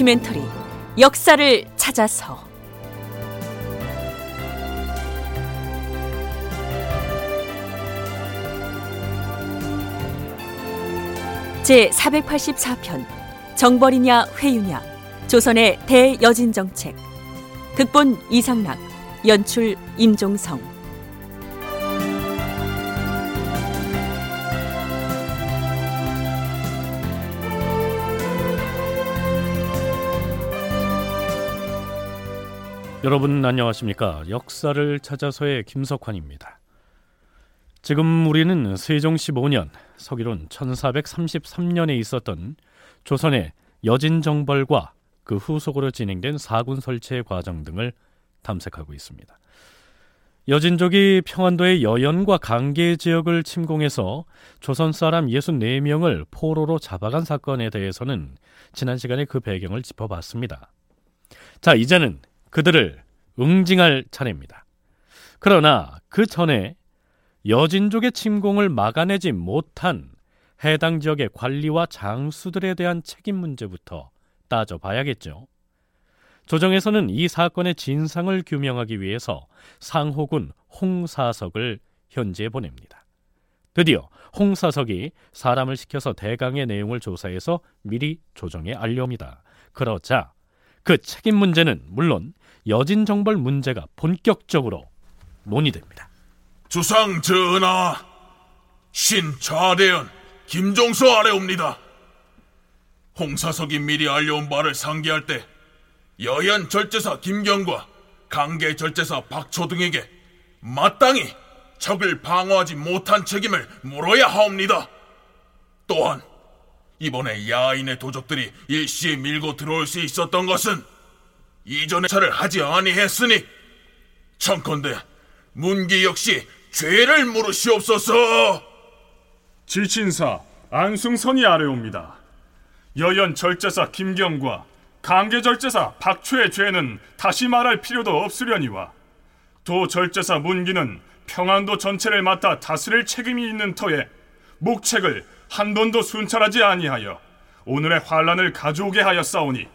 다큐멘터리 역사를 찾아서. 제 484편 정벌이냐 회유냐 조선의 대여진 정책. 극본 이상락 연출 임종성 여러분 안녕하십니까? 역사를 찾아서의 김석환입니다. 지금 우리는 세종 15년 서기론 1433년에 있었던 조선의 여진 정벌과 그 후속으로 진행된 사군 설치 과정 등을 탐색하고 있습니다. 여진족이 평안도의 여연과 강계 지역을 침공해서 조선 사람 64명을 포로로 잡아간 사건에 대해서는 지난 시간에 그 배경을 짚어봤습니다. 자, 이제는 그들을 응징할 차례입니다. 그러나 그 전에 여진족의 침공을 막아내지 못한 해당 지역의 관리와 장수들에 대한 책임 문제부터 따져봐야겠죠. 조정에서는 이 사건의 진상을 규명하기 위해서 상호군 홍사석을 현지에 보냅니다. 드디어 홍사석이 사람을 시켜서 대강의 내용을 조사해서 미리 조정에 알려옵니다. 그러자 그 책임 문제는 물론 여진 정벌 문제가 본격적으로 논의됩니다. 주상 전하, 신 좌대연 김종서 아래옵니다. 홍사석이 미리 알려온 바를 상기할 때 여연 절제사 김경과 강계 절제사 박초 등에게 마땅히 적을 방어하지 못한 책임을 물어야 하옵니다. 또한 이번에 야인의 도적들이 일시에 밀고 들어올 수 있었던 것은 이전에 차를 하지 아니했으니 청컨대 문기 역시 죄를 물으시옵소서. 지친사 안승선이 아래옵니다. 여연 절제사 김경과 강계 절제사 박초의 죄는 다시 말할 필요도 없으려니와 도 절제사 문기는 평안도 전체를 맡아 다스릴 책임이 있는 터에 목책을 한 번도 순찰하지 아니하여 오늘의 환란을 가져오게 하였사오니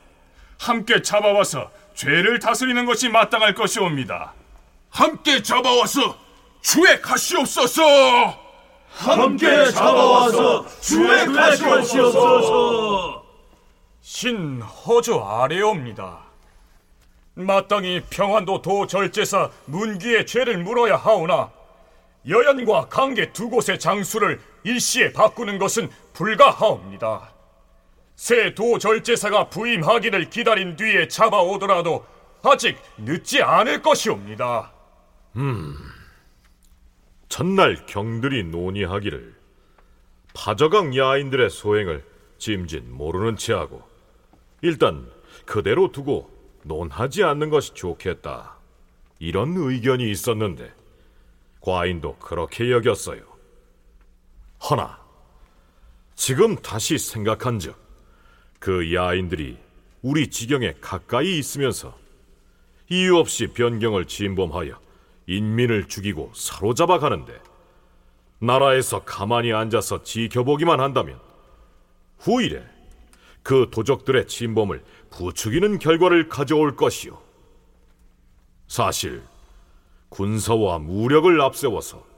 함께 잡아와서 죄를 다스리는 것이 마땅할 것이옵니다. 함께 잡아와서 주의하시옵소서. 함께 잡아와서 주의하시옵소서. 신허저 아래옵니다. 마땅히 평안도 도절제사 문기의 죄를 물어야 하오나 여연과 강계 두 곳의 장수를 일시에 바꾸는 것은 불가하옵니다. 새 도절제사가 부임하기를 기다린 뒤에 잡아오더라도 아직 늦지 않을 것이옵니다. 음, 첫날 경들이 논의하기를 파저강 야인들의 소행을 짐진 모르는 체하고 일단 그대로 두고 논하지 않는 것이 좋겠다. 이런 의견이 있었는데 과인도 그렇게 여겼어요. 허나 지금 다시 생각한즉 그 야인들이 우리 지경에 가까이 있으면서 이유 없이 변경을 진범하여 인민을 죽이고 사로잡아 가는데 나라에서 가만히 앉아서 지켜보기만 한다면 후일에 그 도적들의 진범을 부추기는 결과를 가져올 것이요. 사실 군사와 무력을 앞세워서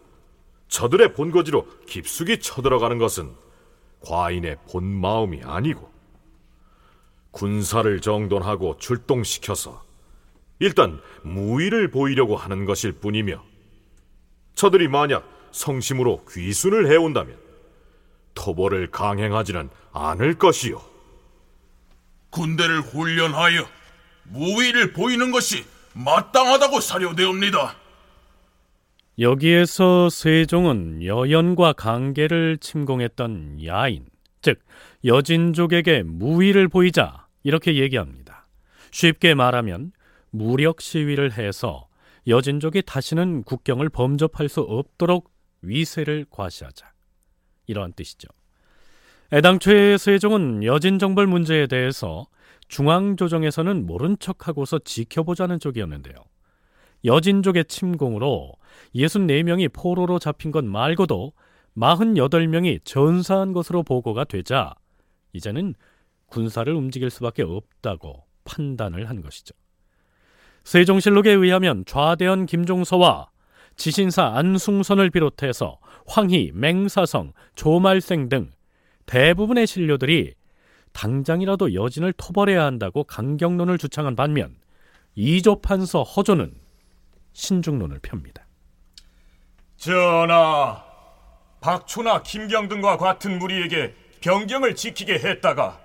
저들의 본거지로 깊숙이 쳐들어가는 것은 과인의 본 마음이 아니고 군사를 정돈하고 출동시켜서 일단 무의를 보이려고 하는 것일 뿐이며 저들이 만약 성심으로 귀순을 해온다면 토벌을 강행하지는 않을 것이요. 군대를 훈련하여 무의를 보이는 것이 마땅하다고 사료되옵니다. 여기에서 세종은 여연과 강계를 침공했던 야인, 즉 여진족에게 무의를 보이자 이렇게 얘기합니다. 쉽게 말하면 무력 시위를 해서 여진족이 다시는 국경을 범접할 수 없도록 위세를 과시하자. 이러한 뜻이죠. 애당초에 세종은 여진 정벌 문제에 대해서 중앙조정에서는 모른 척하고서 지켜보자는 쪽이었는데요. 여진족의 침공으로 64명이 포로로 잡힌 것 말고도 48명이 전사한 것으로 보고가 되자 이제는 군사를 움직일 수밖에 없다고 판단을 한 것이죠. 세종실록에 의하면 좌대원 김종서와 지신사 안숭선을 비롯해서 황희, 맹사성, 조말생 등 대부분의 신료들이 당장이라도 여진을 토벌해야 한다고 강경론을 주창한 반면 이조판서 허조는 신중론을 펴니다. 전하, 박초나 김경 등과 같은 무리에게 병경을 지키게 했다가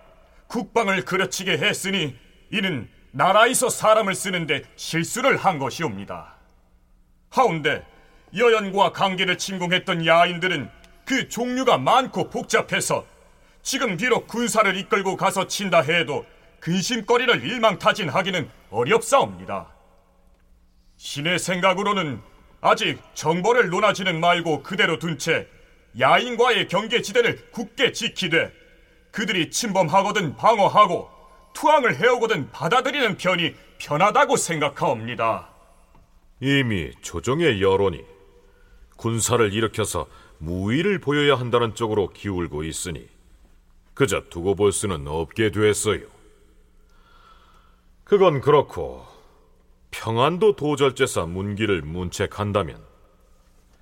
국방을 그르치게 했으니 이는 나라에서 사람을 쓰는데 실수를 한 것이옵니다. 하운데 여연과 관계를 침공했던 야인들은 그 종류가 많고 복잡해서 지금 비록 군사를 이끌고 가서 친다 해도 근심거리를 일망타진하기는 어렵사옵니다. 신의 생각으로는 아직 정보를 논하지는 말고 그대로 둔 채 야인과의 경계지대를 굳게 지키되 그들이 침범하거든 방어하고 투항을 해오거든 받아들이는 편이 편하다고 생각하옵니다. 이미 조정의 여론이 군사를 일으켜서 무위를 보여야 한다는 쪽으로 기울고 있으니 그저 두고 볼 수는 없게 됐어요. 그건 그렇고 평안도 도절제사 문기를 문책한다면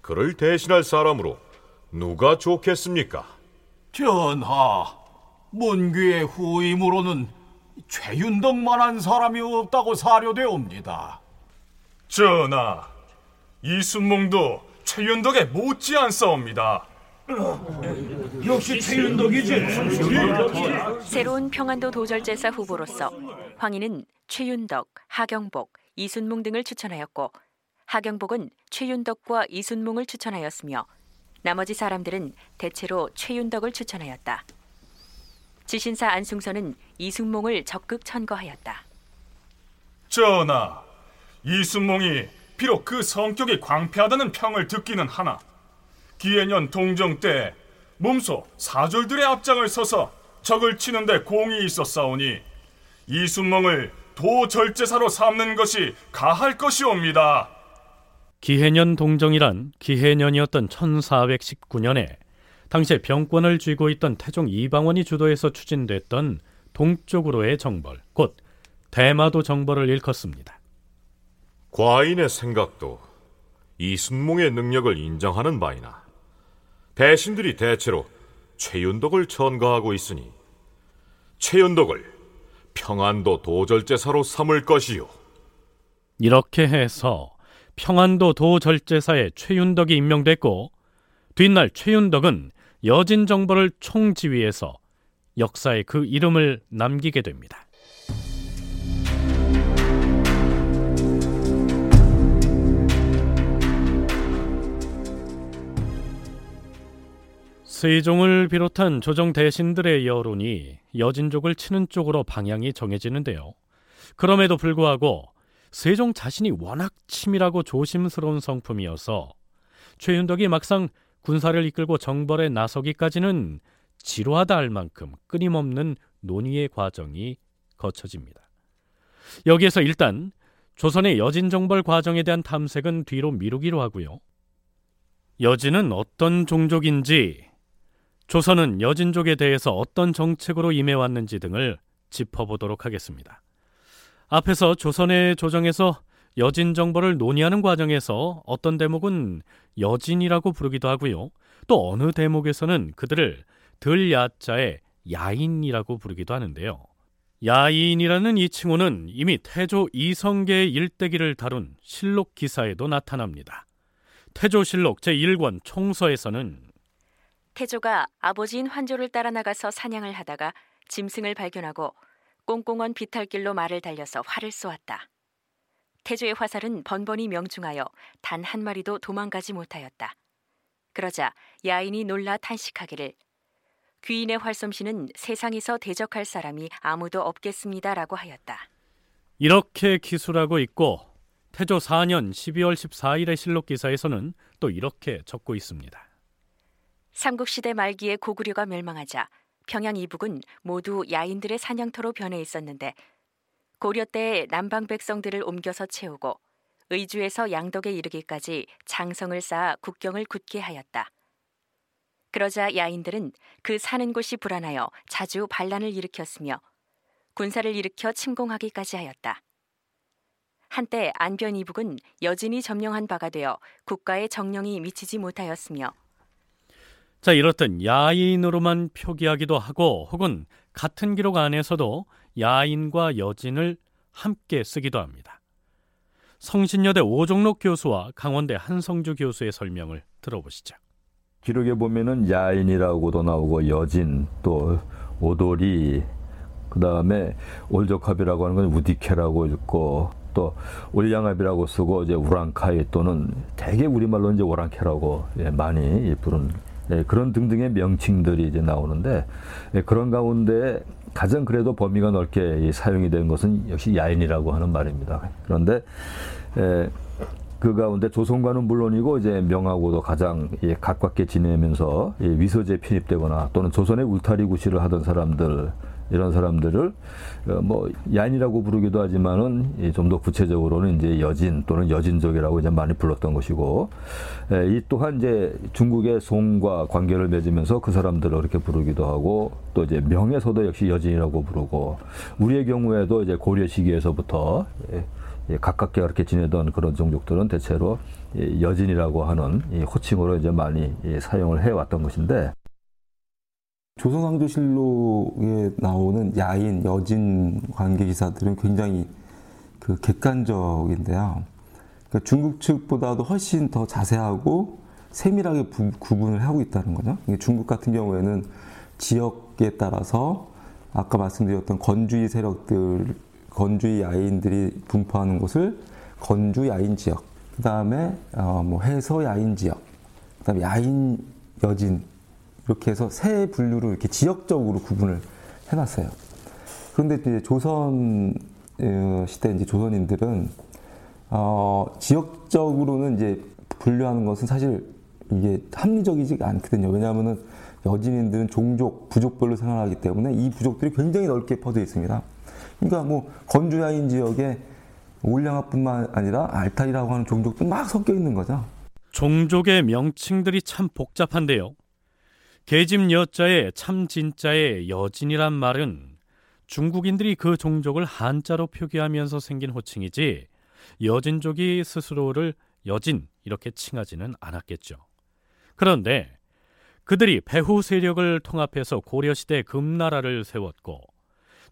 그를 대신할 사람으로 누가 좋겠습니까? 전하, 문귀의 후임으로는 최윤덕만한 사람이 없다고 사료되옵니다. 전하, 이순몽도 최윤덕에 못지않사옵니다. 역시 최윤덕이지. 새로운 평안도 도절제사 후보로서 황희는 최윤덕, 하경복, 이순몽 등을 추천하였고 하경복은 최윤덕과 이순몽을 추천하였으며 나머지 사람들은 대체로 최윤덕을 추천하였다. 지신사 안승선은 이순몽을 적극 천거하였다. 전하, 이순몽이 비록 그 성격이 광패하다는 평을 듣기는 하나 기해년 동정 때 몸소 사졸들의 앞장을 서서 적을 치는데 공이 있었사오니 이순몽을 도절제사로 삼는 것이 가할 것이옵니다. 기해년 동정이란 기해년이었던 1419년에 당시에 병권을 쥐고 있던 태종 이방원이 주도해서 추진됐던 동쪽으로의 정벌, 곧 대마도 정벌을 일컫습니다. 과인의 생각도 이순몽의 능력을 인정하는 바이나 대신들이 대체로 최윤덕을 천거하고 있으니 최윤덕을 평안도 도절제사로 삼을 것이요. 이렇게 해서 평안도 도절제사에 최윤덕이 임명됐고 뒷날 최윤덕은 여진 정벌을 총지휘해서 역사에 그 이름을 남기게 됩니다. 세종을 비롯한 조정 대신들의 여론이 여진족을 치는 쪽으로 방향이 정해지는데요. 그럼에도 불구하고 세종 자신이 워낙 치밀하고 조심스러운 성품이어서 최윤덕이 막상 군사를 이끌고 정벌에 나서기까지는 지루하다 할 만큼 끊임없는 논의의 과정이 거쳐집니다. 여기에서 일단 조선의 여진 정벌 과정에 대한 탐색은 뒤로 미루기로 하고요. 여진은 어떤 종족인지, 조선은 여진족에 대해서 어떤 정책으로 임해왔는지 등을 짚어보도록 하겠습니다. 앞에서 조선의 조정에서 여진 정벌을 논의하는 과정에서 어떤 대목은 여진이라고 부르기도 하고요. 또 어느 대목에서는 그들을 들야자의 야인이라고 부르기도 하는데요. 야인이라는 이 칭호는 이미 태조 이성계의 일대기를 다룬 실록 기사에도 나타납니다. 태조실록 제1권 총서에서는 태조가 아버지인 환조를 따라 나가서 사냥을 하다가 짐승을 발견하고 꽁꽁언 비탈길로 말을 달려서 활을 쏘았다. 태조의 화살은 번번이 명중하여 단 한 마리도 도망가지 못하였다. 그러자 야인이 놀라 탄식하기를 귀인의 활솜씨는 세상에서 대적할 사람이 아무도 없겠습니다라고 하였다. 이렇게 기술하고 있고 태조 4년 12월 14일의 실록 기사에서는 또 이렇게 적고 있습니다. 삼국시대 말기에 고구려가 멸망하자 평양 이북은 모두 야인들의 사냥터로 변해 있었는데 고려 때 남방 백성들을 옮겨서 채우고 의주에서 양덕에 이르기까지 장성을 쌓아 국경을 굳게 하였다. 그러자 야인들은 그 사는 곳이 불안하여 자주 반란을 일으켰으며 군사를 일으켜 침공하기까지 하였다. 한때 안변 이북은 여진이 점령한 바가 되어 국가의 정령이 미치지 못하였으며 자, 이렇듯 야인으로만 표기하기도 하고 혹은 같은 기록 안에서도 야인과 여진을 함께 쓰기도 합니다. 성신여대 오종록 교수와 강원대 한성주 교수의 설명을 들어보시죠. 기록에 보면은 야인이라고도 나오고 여진 또 오돌이 그 다음에 올적합이라고 하는 건 우디케라고 읽고 또 올량합이라고 쓰고 이제 우랑카이 또는 대개 우리말로 이제 오랑캐라고 예, 많이 부른 예, 그런 등등의 명칭들이 이제 나오는데 예, 그런 가운데 가장 그래도 범위가 넓게 사용이 된 것은 역시 야인이라고 하는 말입니다. 그런데 그 가운데 조선과는 물론이고 이제 명하고도 가장 가깝게 지내면서 위서제 편입되거나 또는 조선의 울타리 구시를 하던 사람들 이런 사람들을 어, 뭐 야인이라고 부르기도 하지만은 좀 더 구체적으로는 이제 여진 또는 여진족이라고 이제 많이 불렀던 것이고 이 또한 이제 중국의 송과 관계를 맺으면서 그 사람들을 그렇게 부르기도 하고 또 이제 명에서도 역시 여진이라고 부르고 우리의 경우에도 이제 고려 시기에서부터 가깝게 그렇게 지내던 그런 종족들은 대체로 여진이라고 하는 호칭으로 이제 많이 사용을 해왔던 것인데 조선왕조실록에 나오는 야인, 여진 관계 기사들은 굉장히 그 객관적인데요. 그러니까 중국 측보다도 훨씬 더 자세하고 세밀하게 부, 구분을 하고 있다는 거죠. 중국 같은 경우에는 지역에 따라서 아까 말씀드렸던 건주의 세력들, 건주의 야인들이 분포하는 곳을 건주 야인 지역, 그 다음에 어, 뭐 해서 야인 지역, 그 다음에 야인 여진 이렇게 해서 세 분류로 이렇게 지역적으로 구분을 해놨어요. 그런데 이제 조선 어, 시대 이제 조선인들은 어, 지역적으로는 이제 분류하는 것은 사실 이게 합리적이지 않거든요. 왜냐하면은 여진인들은 종족, 부족별로 생활하기 때문에 이 부족들이 굉장히 넓게 퍼져 있습니다. 그러니까 뭐 건주야인 지역에 올량아뿐만 아니라 알탈이라고 하는 종족도 막 섞여 있는 거죠. 종족의 명칭들이 참 복잡한데요. 계집 여자의 참 진짜의 여진이란 말은 중국인들이 그 종족을 한자로 표기하면서 생긴 호칭이지 여진족이 스스로를 여진 이렇게 칭하지는 않았겠죠. 그런데 그들이 배후 세력을 통합해서 고려시대 금나라를 세웠고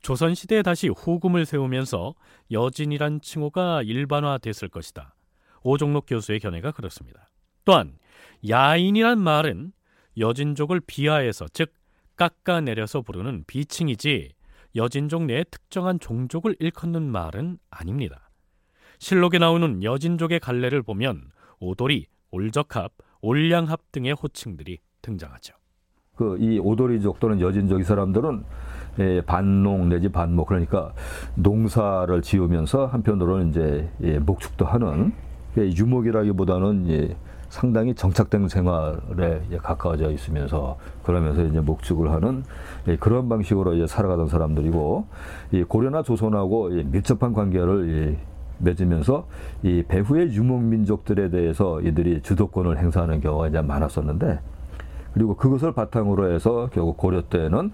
조선시대에 다시 후금을 세우면서 여진이란 칭호가 일반화됐을 것이다. 오종록 교수의 견해가 그렇습니다. 또한 야인이란 말은 여진족을 비하해서 즉 깎아내려서 부르는 비칭이지 여진족 내의 특정한 종족을 일컫는 말은 아닙니다. 실록에 나오는 여진족의 갈래를 보면 오돌이, 올적합, 올량합 등의 호칭들이 등장하죠. 그 이 오돌이족 또는 여진족 이 사람들은 예, 반농 내지 반목 그러니까 농사를 지으면서 한편으로는 이제 예, 목축도 하는 예, 유목이라기보다는 예, 상당히 정착된 생활에 가까워져 있으면서 그러면서 이제 목축을 하는 그런 방식으로 이제 살아가던 사람들이고 이 고려나 조선하고 밀접한 관계를 맺으면서 이 배후의 유목 민족들에 대해서 이들이 주도권을 행사하는 경우가 이제 많았었는데 그리고 그것을 바탕으로 해서 결국 고려 때는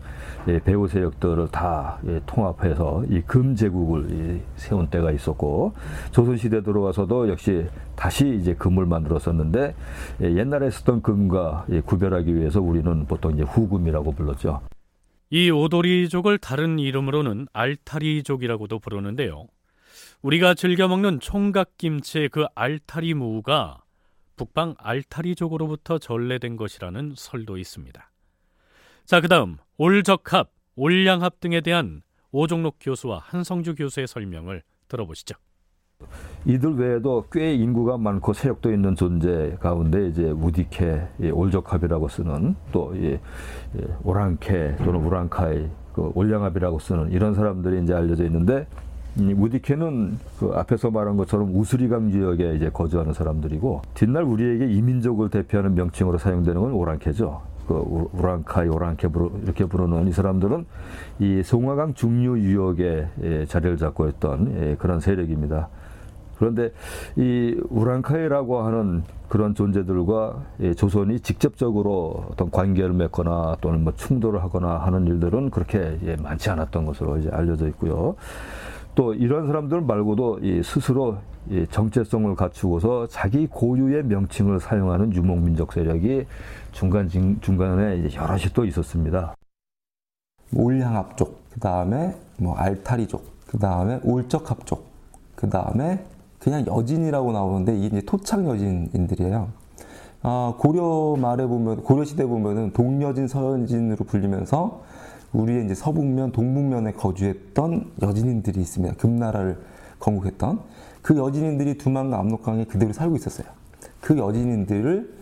배후 세력들을 다 통합해서 이 금제국을 세운 때가 있었고 조선 시대 들어와서도 역시 다시 이제 금을 만들었었는데 옛날에 쓰던 금과 구별하기 위해서 우리는 보통 이제 후금이라고 불렀죠. 이 오도리족을 다른 이름으로는 알타리족이라고도 부르는데요. 우리가 즐겨 먹는 총각김치의 그 알타리 무가 북방 알타리족으로부터 전래된 것이라는 설도 있습니다. 자, 그다음 올적합, 올량합 등에 대한 오종록 교수와 한성주 교수의 설명을 들어보시죠. 이들 외에도 꽤 인구가 많고 세력도 있는 존재 가운데 이제 우디케, 올적합이라고 쓰는 또 오랑케 또는 우랑카이, 그 올량합이라고 쓰는 이런 사람들이 이제 알려져 있는데 우디케는 그 앞에서 말한 것처럼 우스리강 지역에 이제 거주하는 사람들이고 뒷날 우리에게 이민족을 대표하는 명칭으로 사용되는 건 오랑캐죠. 그 우랑카이 오랑캐 이렇게 부르는 이 사람들은 이 송화강 중류 유역에 예, 자리를 잡고 있던 예, 그런 세력입니다. 그런데 이 우랑카이라고 하는 그런 존재들과 조선이 직접적으로 어떤 관계를 맺거나 또는 뭐 충돌을 하거나 하는 일들은 그렇게 많지 않았던 것으로 이제 알려져 있고요. 또 이런 사람들 말고도 이 스스로 이 정체성을 갖추고서 자기 고유의 명칭을 사용하는 유목민족 세력이 중간 중간에 여럿이 또 있었습니다. 올량합족, 그 다음에 뭐 알타리족, 그 다음에 올적합족, 그 다음에 그냥 여진이라고 나오는데 이게 이제 토착 여진인들이에요. 아, 고려 말에 보면 고려 시대 보면은 동여진, 서여진으로 불리면서 우리의 이제 서북면, 동북면에 거주했던 여진인들이 있습니다. 금나라를 건국했던 그 여진인들이 두만과 압록강에 그대로 살고 있었어요. 그 여진인들을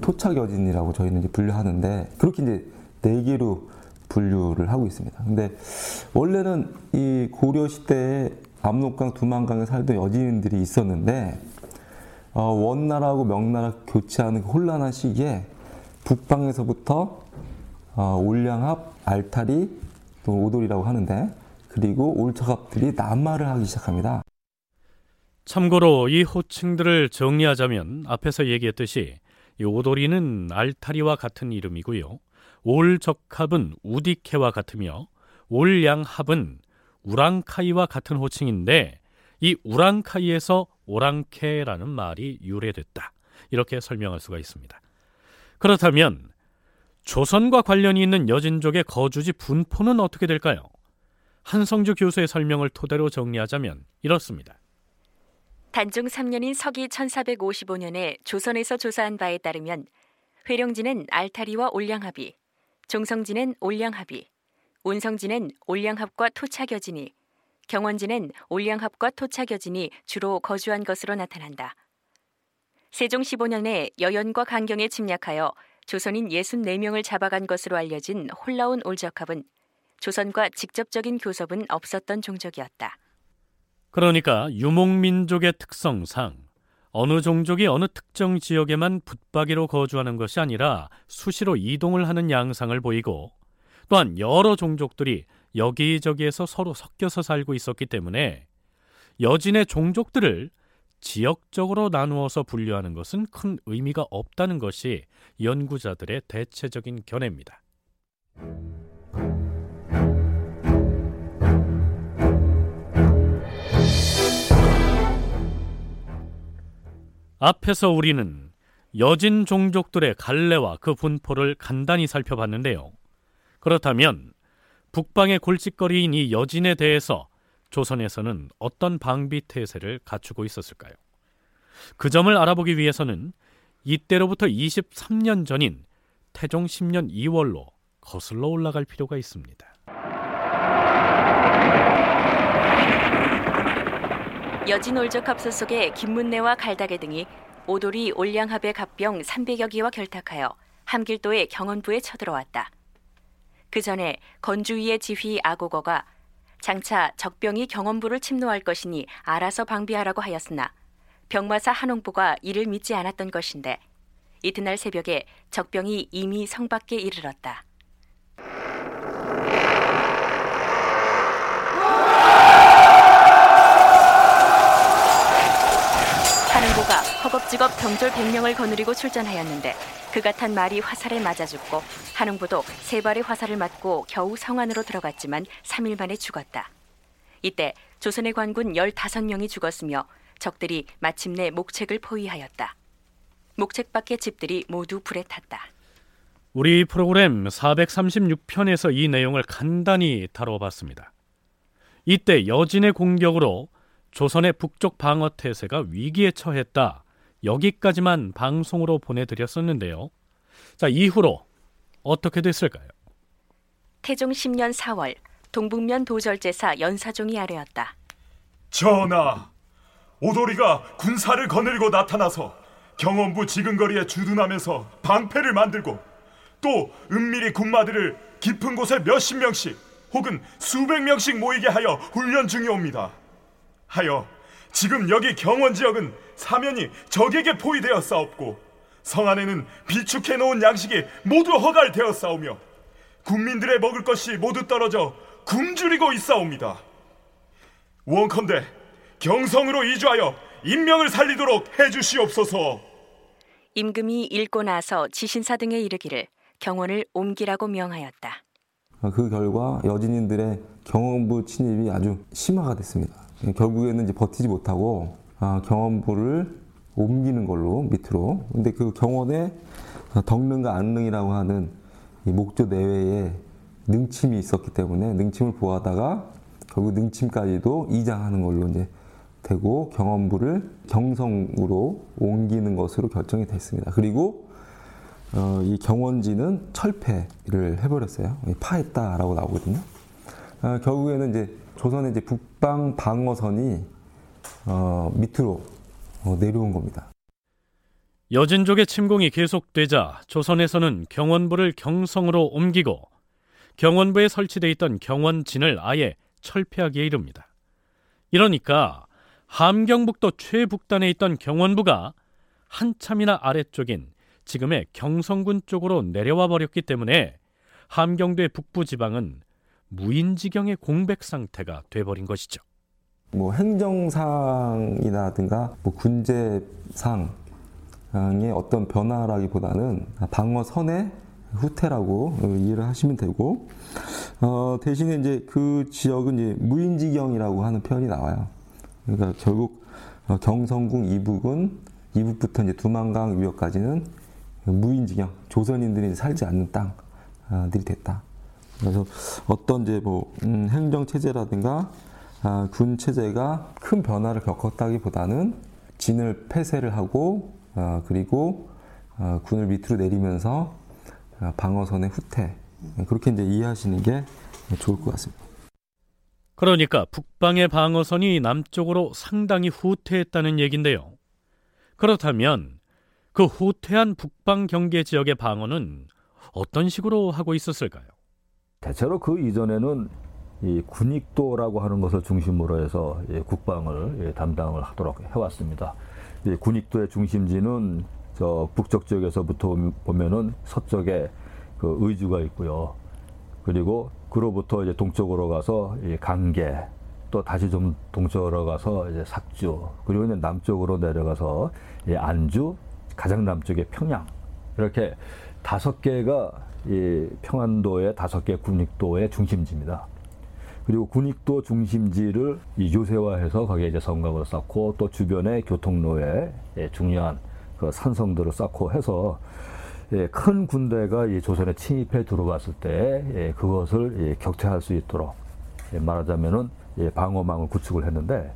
토착 여진이라고 저희는 이제 분류하는데 그렇게 이제 네 개로 분류를 하고 있습니다. 근데 원래는 이 고려 시대에 압록강, 두만강에 살던 여진인들이 있었는데 어, 원나라하고 명나라 교체하는 그 혼란한 시기에 북방에서부터 어, 올량합, 알타리, 또 오돌이라고 하는데 그리고 올처갑들이 남말을 하기 시작합니다. 참고로 이 호칭들을 정리하자면 앞에서 얘기했듯이 이 오돌이는 알타리와 같은 이름이고요. 올적합은 우디케와 같으며 올양합은 우랑카이와 같은 호칭인데 이 우랑카이에서 오랑케라는 말이 유래됐다. 이렇게 설명할 수가 있습니다. 그렇다면 조선과 관련이 있는 여진족의 거주지 분포는 어떻게 될까요? 한성주 교수의 설명을 토대로 정리하자면 이렇습니다. 단종 3년인 서기 1455년에 조선에서 조사한 바에 따르면 회령지는 알타리와 올량합이, 종성지는 올량합이, 운성지는 올량합과 토착여진이, 경원지는 올량합과 토착여진이 주로 거주한 것으로 나타난다. 세종 15년에 여연과 강경에 침략하여 조선인 64명을 잡아간 것으로 알려진 홀라운 올적합은 조선과 직접적인 교섭은 없었던 종족이었다. 그러니까 유목민족의 특성상 어느 종족이 어느 특정 지역에만 붙박이로 거주하는 것이 아니라 수시로 이동을 하는 양상을 보이고 또한 여러 종족들이 여기저기에서 서로 섞여서 살고 있었기 때문에 여진의 종족들을 지역적으로 나누어서 분류하는 것은 큰 의미가 없다는 것이 연구자들의 대체적인 견해입니다. 앞에서 우리는 여진 종족들의 갈래와 그 분포를 간단히 살펴봤는데요. 그렇다면 북방의 골칫거리인 이 여진에 대해서 조선에서는 어떤 방비 태세를 갖추고 있었을까요? 그 점을 알아보기 위해서는 이때로부터 23년 전인 태종 10년 2월로 거슬러 올라갈 필요가 있습니다. 여진 올적합 소속의 김문내와 갈다계 등이 오돌이 올량합의 갑병 300여 기와 결탁하여 함길도의 경원부에 쳐들어왔다. 그 전에 건주위의 지휘 아고거가 장차 적병이 경원부를 침노할 것이니 알아서 방비하라고 하였으나 병마사 한홍보가 이를 믿지 않았던 것인데 이튿날 새벽에 적병이 이미 성 밖에 이르렀다. 허겁지겁 병졸 100명을 거느리고 출전하였는데 그가 탄 말이 화살에 맞아 죽고 한웅보도 세 발의 화살을 맞고 겨우 성 안으로 들어갔지만 3일 만에 죽었다. 이때 조선의 관군 15명이 죽었으며 적들이 마침내 목책을 포위하였다. 목책 밖의 집들이 모두 불에 탔다. 우리 프로그램 436편에서 이 내용을 간단히 다뤄봤습니다. 이때 여진의 공격으로 조선의 북쪽 방어 태세가 위기에 처했다. 여기까지만 방송으로 보내드렸었는데요. 자, 이후로 어떻게 됐을까요? 태종 10년 4월 동북면 도절제사 연사종이 아뢰었다. 전하, 오도리가 군사를 거느리고 나타나서 경원부 지근거리에 주둔하면서 방패를 만들고 또 은밀히 군마들을 깊은 곳에 몇십 명씩 혹은 수백 명씩 모이게 하여 훈련 중이옵니다. 하여 지금 여기 경원 지역은 사면이 적에게 포위되어 싸웠고 성 안에는 비축해 놓은 양식이 모두 허갈되어 싸우며 국민들의 먹을 것이 모두 떨어져 굶주리고 있사옵니다. 원컨대 경성으로 이주하여 인명을 살리도록 해주시옵소서. 임금이 읽고 나서 지신사 등에 이르기를 경원을 옮기라고 명하였다. 그 결과 여진인들의 경원부 침입이 아주 심화가 됐습니다. 결국에는 이제 버티지 못하고 아, 경원부를 옮기는 걸로 밑으로. 근데 그 경원에 덕능과 안능이라고 하는 목조 내외에 능침이 있었기 때문에 능침을 보하다가 결국 능침까지도 이장하는 걸로 이제 되고 경원부를 경성으로 옮기는 것으로 결정이 됐습니다. 그리고 어, 이 경원지는 철폐를 해버렸어요. 파했다라고 나오거든요. 어, 결국에는 이제 조선의 이제 북방 방어선이 어, 밑으로 어, 내려온 겁니다. 여진족의 침공이 계속되자 조선에서는 경원부를 경성으로 옮기고 경원부에 설치돼 있던 경원진을 아예 철폐하기에 이릅니다. 이러니까 함경북도 최북단에 있던 경원부가 한참이나 아래쪽인 지금의 경성군 쪽으로 내려와 버렸기 때문에 함경도의 북부 지방은 무인지경의 공백 상태가 돼버린 것이죠. 뭐 행정상이라든가 뭐 군제상의 어떤 변화라기보다는 방어선의 후퇴라고 이해를 하시면 되고 어, 대신에 이제 그 지역은 이제 무인지경이라고 하는 표현이 나와요. 그러니까 결국 어, 경성궁 이북은 이북부터 이제 두만강 위역까지는 무인지경 조선인들이 살지 않는 땅들이 됐다. 그래서 어떤 이제 뭐 음, 행정 체제라든가 아, 군 체제가 큰 변화를 겪었다기보다는 진을 폐쇄를 하고 아, 그리고 아, 군을 밑으로 내리면서 아, 방어선의 후퇴 그렇게 이제 이해하시는 게 좋을 것 같습니다. 그러니까 북방의 방어선이 남쪽으로 상당히 후퇴했다는 얘긴데요. 그렇다면 그 후퇴한 북방 경계 지역의 방어는 어떤 식으로 하고 있었을까요? 대체로 그 이전에는 이 군익도라고 하는 것을 중심으로 해서 국방을 담당을 하도록 해왔습니다. 군익도의 중심지는 저 북쪽 지역에서부터 보면은 서쪽에 그 의주가 있고요. 그리고 그로부터 이제 동쪽으로 가서 강계, 또 다시 좀 동쪽으로 가서 이제 삭주, 그리고 이제 남쪽으로 내려가서 안주, 가장 남쪽에 평양 이렇게 다섯 개가 이 평안도의 다섯 개 군익도의 중심지입니다. 그리고 군익도 중심지를 이 요새화해서 거기에 이제 성곽을 쌓고 또 주변에 교통로에 중요한 그 산성들을 쌓고 해서 예, 큰 군대가 이 조선에 침입해 들어왔을 때 예, 그것을 예, 격퇴할 수 있도록 예, 말하자면은 예, 방어망을 구축을 했는데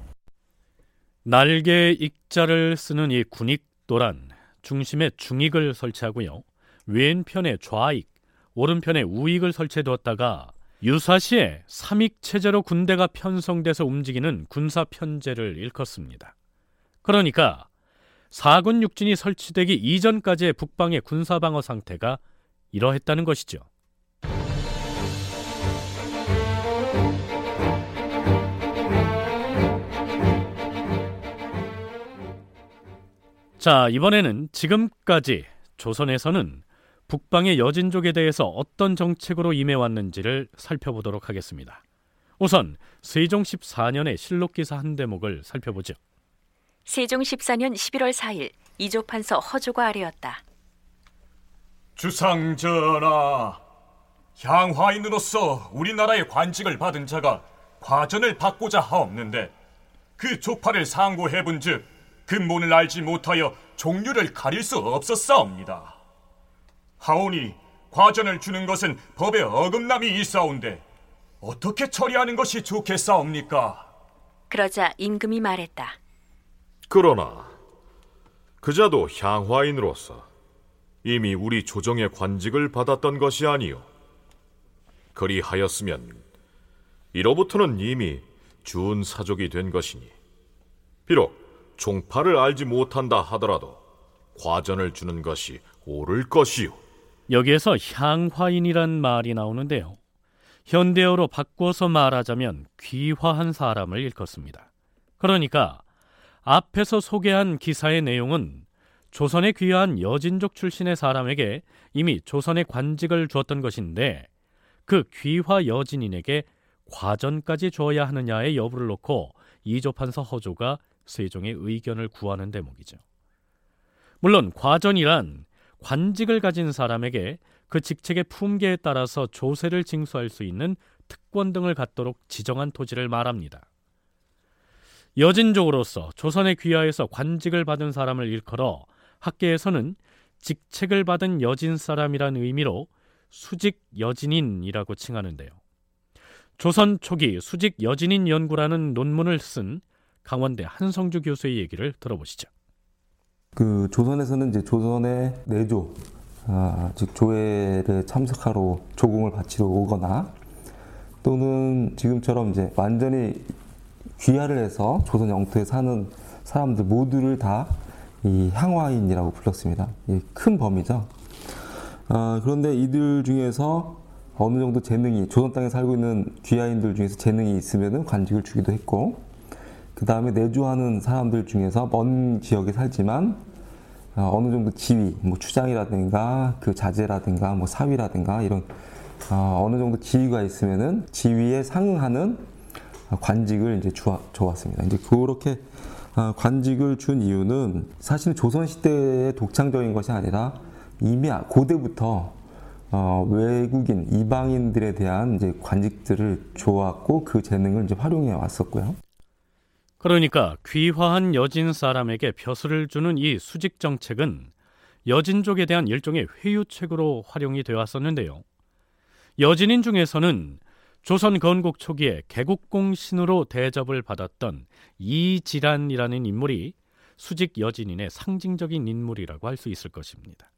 날개 익자를 쓰는 이 군익도란 중심에 중익을 설치하고요. 왼편에 좌익, 오른편에 우익을 설치해 두었다가 유사시에 삼익 체제로 군대가 편성돼서 움직이는 군사 편제를 일컫습니다. 그러니까 사군 육진이 설치되기 이전까지의 북방의 군사 방어 상태가 이러했다는 것이죠. 자, 이번에는 지금까지 조선에서는 북방의 여진족에 대해서 어떤 정책으로 임해왔는지를 살펴보도록 하겠습니다. 우선 세종 14년의 실록 기사 한 대목을 살펴보죠. 세종 14년 11월 4일 이조판서 허조가 아래였다. 주상전하, 향화인으로서 우리나라의 관직을 받은 자가 과전을 받고자 하옵는데 그 조파를 상고해본즉 근본을 알지 못하여 종류를 가릴 수 없었사옵니다. 하오니 과전을 주는 것은 법에 어긋남이 있사온데 어떻게 처리하는 것이 좋겠사옵니까? 그러자 임금이 말했다. 그러나 그자도 향화인으로서 이미 우리 조정의 관직을 받았던 것이 아니요. 그리하였으면 이로부터는 이미 준 사족이 된 것이니 비록 종파를 알지 못한다 하더라도 과전을 주는 것이 옳을 것이요. 여기에서 향화인이란 말이 나오는데요. 현대어로 바꿔서 말하자면 귀화한 사람을 일컫습니다. 그러니까 앞에서 소개한 기사의 내용은 조선에 귀화한 여진족 출신의 사람에게 이미 조선의 관직을 주었던 것인데 그 귀화 여진인에게 과전까지 줘야 하느냐의 여부를 놓고 이조판서 허조가 세종의 의견을 구하는 대목이죠. 물론 과전이란 관직을 가진 사람에게 그 직책의 품계에 따라서 조세를 징수할 수 있는 특권 등을 갖도록 지정한 토지를 말합니다. 여진족으로서 조선의 귀하에서 관직을 받은 사람을 일컬어 학계에서는 직책을 받은 여진 사람이란 의미로 수직 여진인이라고 칭하는데요. 조선 초기 수직 여진인 연구라는 논문을 쓴 강원대 한성주 교수의 얘기를 들어보시죠. 그 조선에서는 이제 조선의 내조, 아, 즉 조회를 참석하러 조공을 바치러 오거나 또는 지금처럼 이제 완전히 귀화를 해서 조선 영토에 사는 사람들 모두를 다 이 향화인이라고 불렀습니다. 큰 범위죠. 아, 그런데 이들 중에서 어느 정도 재능이 조선 땅에 살고 있는 귀화인들 중에서 재능이 있으면 관직을 주기도 했고 그 다음에 내조하는 사람들 중에서 먼 지역에 살지만 어, 어느 정도 지위, 뭐 추장이라든가 그 자제라든가 뭐 사위라든가 이런 어, 어느 정도 지위가 있으면은 지위에 상응하는 관직을 이제 주어, 줘왔습니다. 이제 그렇게 어, 관직을 준 이유는 사실 조선 시대의 독창적인 것이 아니라 이미 고대부터 어, 외국인 이방인들에 대한 이제 관직들을 줘왔고 그 재능을 이제 활용해 왔었고요. 그러니까 귀화한 여진 사람에게 벼슬을 주는 이 수직 정책은 여진족에 대한 일종의 회유책으로 활용이 되어 왔었는데요. 여진인 중에서는 조선 건국 초기에 개국공 신으로 대접을 받았던 이질환이라는 인물이 수직 여진인의 상징적인 인물이라고 할 수 있을 것입니다.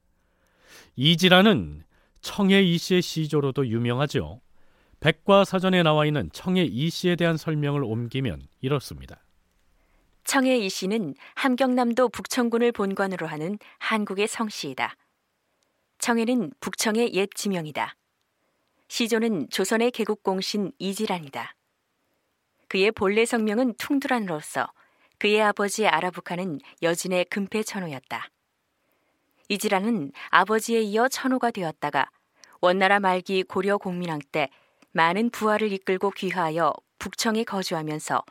이질환은 청해 이씨의 시조로도 유명하죠. 백과사전에 나와 있는 청해 이씨에 대한 설명을 옮기면 이렇습니다. 청해 이씨는 함경남도 북청군을 본관으로 하는 한국의 성씨이다. 청해는 북청의 옛 지명이다. 시조는 조선의 개국공신 이지란이다. 그의 본래 성명은 퉁두란으로서 그의 아버지 아라부카는 여진의 금패천호였다. 이지란은 아버지에 이어 천호가 되었다가 원나라 말기 고려 공민왕 때 많은 부하를 이끌고 귀화하여 북청에 거주하면서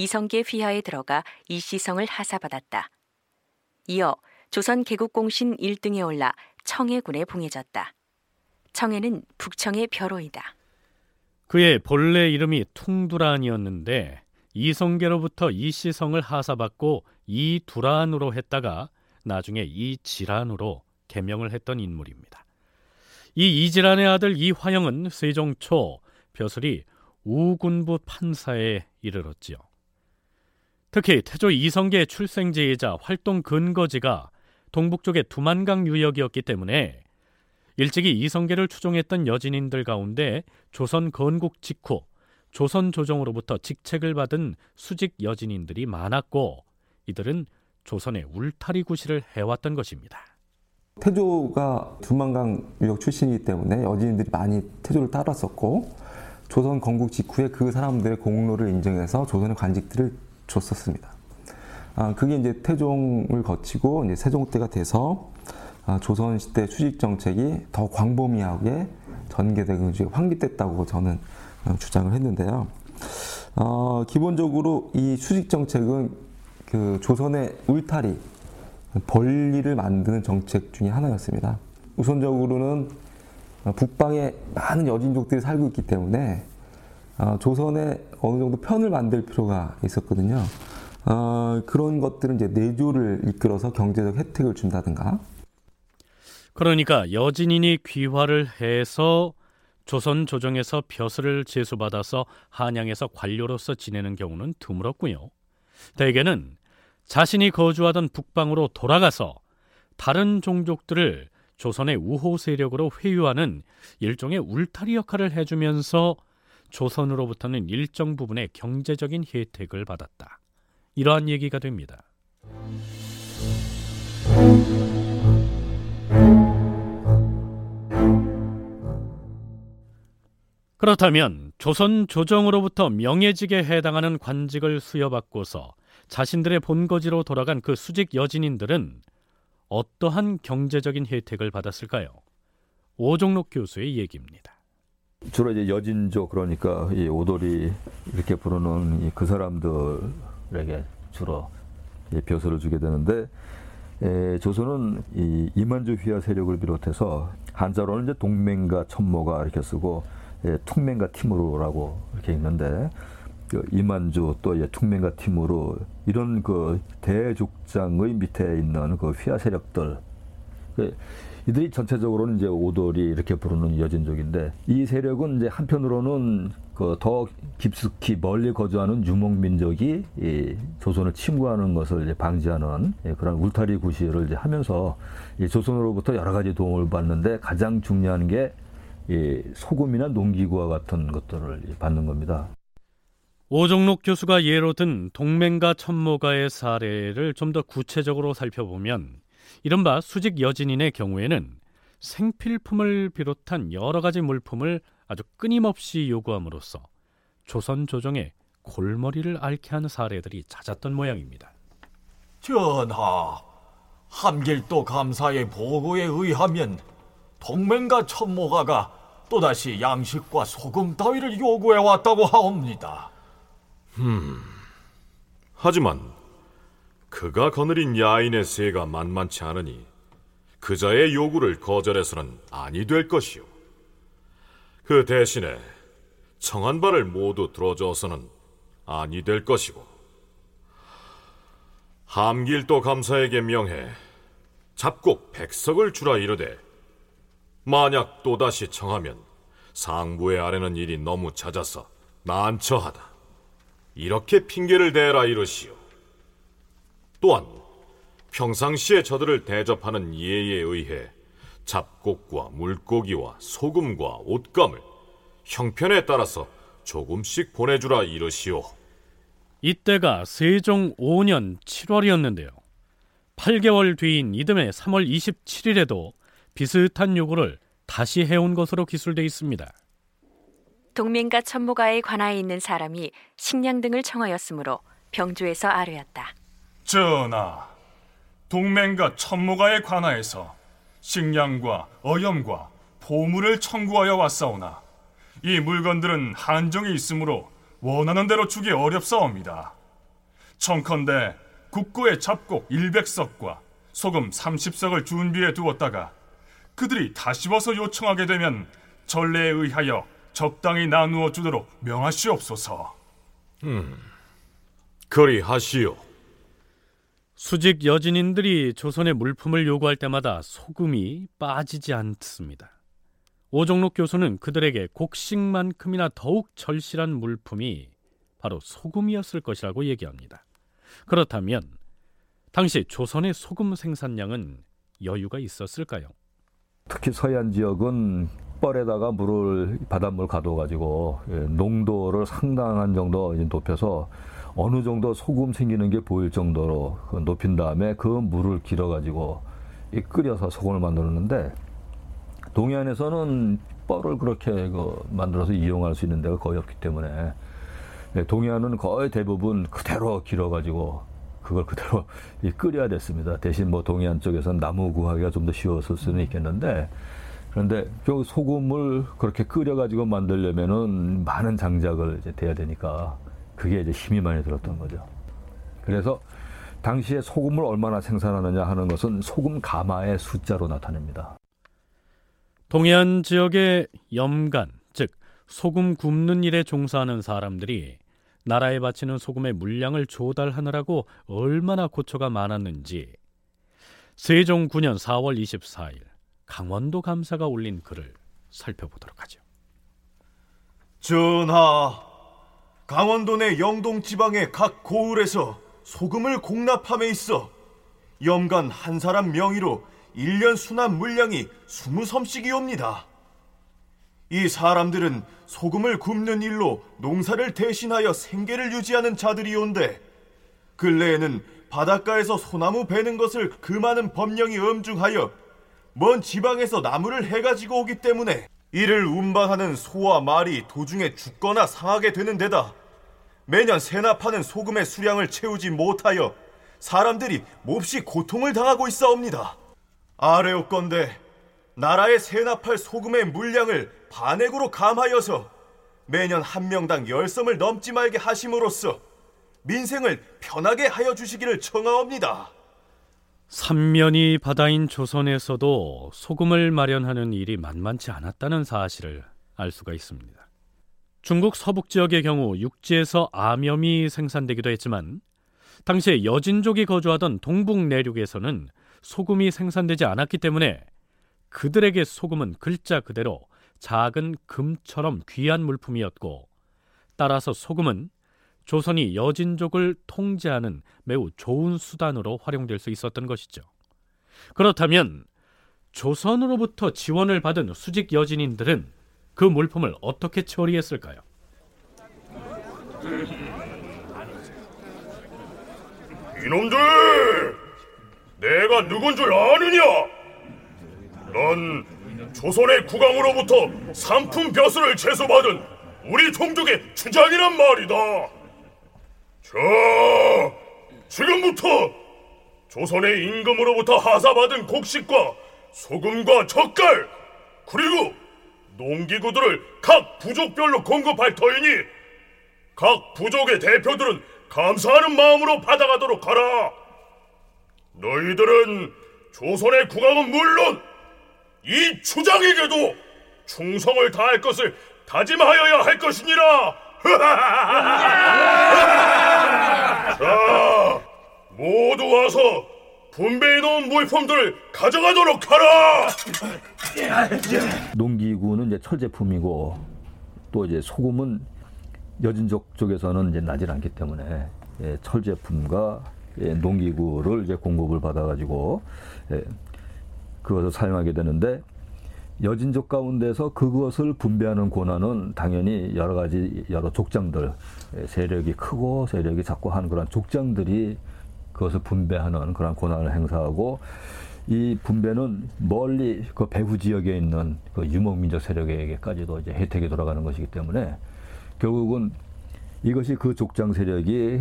이성계 휘하에 들어가 이시성을 하사받았다. 이어 조선 개국공신 1등에 올라 청해군에 봉해졌다. 청해는 북청의 벼로이다. 그의 본래 이름이 퉁두란이었는데 이성계로부터 이시성을 하사받고 이두란으로 했다가 나중에 이질환으로 개명을 했던 인물입니다. 이 이질환의 아들 이화영은 세종 초 벼슬이 우군부 판사에 이르렀지요. 특히 태조 이성계의 출생지이자 활동 근거지가 동북 쪽의 두만강 유역이었기 때문에 일찍이 이성계를 추종했던 여진인들 가운데 조선 건국 직후 조선 조정으로부터 직책을 받은 수직 여진인들이 많았고 이들은 조선의 울타리 구실을 해왔던 것입니다. 태조가 두만강 유역 출신이기 때문에 여진인들이 많이 태조를 따랐었고 조선 건국 직후에 그 사람들의 공로를 인정해서 조선의 관직들을 줬었습니다. 아, 그게 이제 태종을 거치고 이제 세종 때가 돼서 아, 조선 시대 수직 정책이 더 광범위하게 전개되고 확립됐다고 저는 어, 주장을 했는데요. 어, 기본적으로 이 수직 정책은 그 조선의 울타리 권리를 만드는 정책 중의 하나였습니다. 우선적으로는 북방에 많은 여진족들이 살고 있기 때문에 어, 조선에 어느 정도 편을 만들 필요가 있었거든요. 어, 그런 것들은 이제 내조를 이끌어서 경제적 혜택을 준다든가. 그러니까 여진인이 귀화를 해서 조선 조정에서 벼슬을 제수받아서 한양에서 관료로서 지내는 경우는 드물었고요. 대개는 자신이 거주하던 북방으로 돌아가서 다른 종족들을 조선의 우호 세력으로 회유하는 일종의 울타리 역할을 해주면서 조선으로부터는 일정 부분의 경제적인 혜택을 받았다. 이러한 얘기가 됩니다. 그렇다면 조선 조정으로부터 명예직에 해당하는 관직을 수여받고서 자신들의 본거지로 돌아간 그 수직 여진인들은 어떠한 경제적인 혜택을 받았을까요? 오종록 교수의 얘기입니다. 주로 이제 여진족 그러니까 이 오돌이 이렇게 부르는 그 사람들에게 주로 벼슬을 주게 되는데 에, 조선은 이 이만주 휘하 세력을 비롯해서 한자로는 이제 동맹과 천모가 이렇게 쓰고 예, 퉁맹과 티무로라고 이렇게 있는데 그 이만주 또 예, 퉁맹과 티무로 이런 그 대족장의 밑에 있는 그 휘하 세력들 그 이들이 전체적으로는 이제 오돌이 이렇게 부르는 여진족인데 이 세력은 이제 한편으로는 그 더 깊숙이 멀리 거주하는 유목 민족이 이 조선을 침공하는 것을 이제 방지하는 예, 그런 울타리 구시를 이제 하면서 이 조선으로부터 여러 가지 도움을 받는데 가장 중요한 게 이 소금이나 농기구와 같은 것들을 받는 겁니다. 오종록 교수가 예로 든 동맹가 천모가의 사례를 좀 더 구체적으로 살펴보면 이른바 수직 여진인의 경우에는 생필품을 비롯한 여러 가지 물품을 아주 끊임없이 요구함으로써 조선 조정의 골머리를 앓게 한 사례들이 잦았던 모양입니다. 전하, 함길도 감사의 보고에 의하면 동맹과 천모가가 또다시 양식과 소금 따위를 요구해 왔다고 하옵니다. 음. 하지만 그가 거느린 야인의 세가 만만치 않으니 그자의 요구를 거절해서는 아니 될 것이요. 그 대신에 청한 바를 모두 들어줘서는 아니 될 것이고 함길도 감사에게 명해 잡곡 백석을 주라 이르되 만약 또다시 청하면 상부에 아래는 일이 너무 잦아서 난처하다. 이렇게 핑계를 대라 이러시오. 또한 평상시에 저들을 대접하는 예에 의해 잡곡과 물고기와 소금과 옷감을 형편에 따라서 조금씩 보내주라 이러시오. 이때가 세종 5년 7월이었는데요. 8개월 뒤인 이듬해 3월 27일에도 비슷한 요구를 다시 해온 것으로 기술돼 있습니다. 동맹과 천모가의 관하에 있는 사람이 식량 등을 청하였으므로 병조에서 아뢰었다. 전하, 동맹과 천모가의 관하에서 식량과 어염과 보물을 청구하여 왔사오나 이 물건들은 한정이 있으므로 원하는 대로 주기 어렵사옵니다. 청컨대 국고에 잡곡 100석과 소금 30석을 준비해 두었다가 그들이 다시 와서 요청하게 되면 전례에 의하여 적당히 나누어 주도록 명하시옵소서. 음, 그리 하시오. 수직 여진인들이 조선의 물품을 요구할 때마다 소금이 빠지지 않습니다. 오종록 교수는 그들에게 곡식만큼이나 더욱 절실한 물품이 바로 소금이었을 것이라고 얘기합니다. 그렇다면 당시 조선의 소금 생산량은 여유가 있었을까요? 특히 서해안 지역은 뻘에다가 물을 바닷물 가둬가지고 예, 농도를 상당한 정도 높여서 어느 정도 소금 생기는 게 보일 정도로 그 높인 다음에 그 물을 길어 가지고 끓여서 소금을 만들었는데 동해안에서는 뻘을 그렇게 그 만들어서 이용할 수 있는 데가 거의 없기 때문에 예, 동해안은 거의 대부분 그대로 길어가지고 그걸 그대로 끓여야 됐습니다. 대신 뭐 동해안 쪽에서는 나무 구하기가 좀 더 쉬웠을 수는 있겠는데 그런데 그 소금을 그렇게 끓여가지고 만들려면은 많은 장작을 이제 대야 되니까 그게 이제 힘이 많이 들었던 거죠. 그래서 당시에 소금을 얼마나 생산하느냐 하는 것은 소금 가마의 숫자로 나타냅니다. 동해안 지역의 염간, 즉 소금 굽는 일에 종사하는 사람들이 나라에 바치는 소금의 물량을 조달하느라고 얼마나 고초가 많았는지 세종 9년 4월 24일 강원도 감사가 올린 글을 살펴보도록 하죠. 전하, 강원도 내 영동 지방의 각 고을에서 소금을 공납함에 있어 염간 한 사람 명의로 1년 수납 물량이 20섬씩이옵니다. 이 사람들은 소금을 굽는 일로 농사를 대신하여 생계를 유지하는 자들이온데 근래에는 바닷가에서 소나무 베는 것을 금하는 법령이 엄중하여 먼 지방에서 나무를 해가지고 오기 때문에 이를 운반하는 소와 말이 도중에 죽거나 상하게 되는 데다 매년 세납하는 소금의 수량을 채우지 못하여 사람들이 몹시 고통을 당하고 있사옵니다. 아래옵건대 나라에 세납할 소금의 물량을 반액으로 감하여서 매년 한 명당 열 섬을 넘지 말게 하심으로써 민생을 편하게 하여 주시기를 청하옵니다. 삼면이 바다인 조선에서도 소금을 마련하는 일이 만만치 않았다는 사실을 알 수가 있습니다. 중국 서북 지역의 경우 육지에서 암염이 생산되기도 했지만 당시에 여진족이 거주하던 동북 내륙에서는 소금이 생산되지 않았기 때문에 그들에게 소금은 글자 그대로 작은 금처럼 귀한 물품이었고 따라서 소금은 조선이 여진족을 통제하는 매우 좋은 수단으로 활용될 수 있었던 것이죠. 그렇다면 조선으로부터 지원을 받은 수직 여진인들은 그 물품을 어떻게 처리했을까요? 이놈들! 내가 누군 줄 아느냐? 넌 조선의 국왕으로부터 상품 벼슬을 제소받은 우리 종족의 주장이란 말이다. 자, 지금부터 조선의 임금으로부터 하사받은 곡식과 소금과 젓갈 그리고 농기구들을 각 부족별로 공급할 터이니 각 부족의 대표들은 감사하는 마음으로 받아가도록 하라. 너희들은 조선의 국왕은 물론 이 주장에게도 충성을 다할 것을 다짐하여야 할 것이니라. 자, 모두 와서 분배해 놓은 물품들을 가져가도록 하라. 농기구는 이제 철 제품이고 또 이제 소금은 여진족 쪽에서는 이제 나질 않기 때문에 예, 철 제품과 예, 농기구를 이제 공급을 받아가지고 예, 그것을 사용하게 되는데 여진족 가운데서 그것을 분배하는 권한은 당연히 여러 가지 여러 족장들 예, 세력이 크고 세력이 작고 하는 그런 족장들이 그것을 분배하는 그런 권한을 행사하고 이 분배는 멀리 그 배후 지역에 있는 그 유목민족 세력에게까지도 이제 혜택이 돌아가는 것이기 때문에 결국은 이것이 그 족장 세력이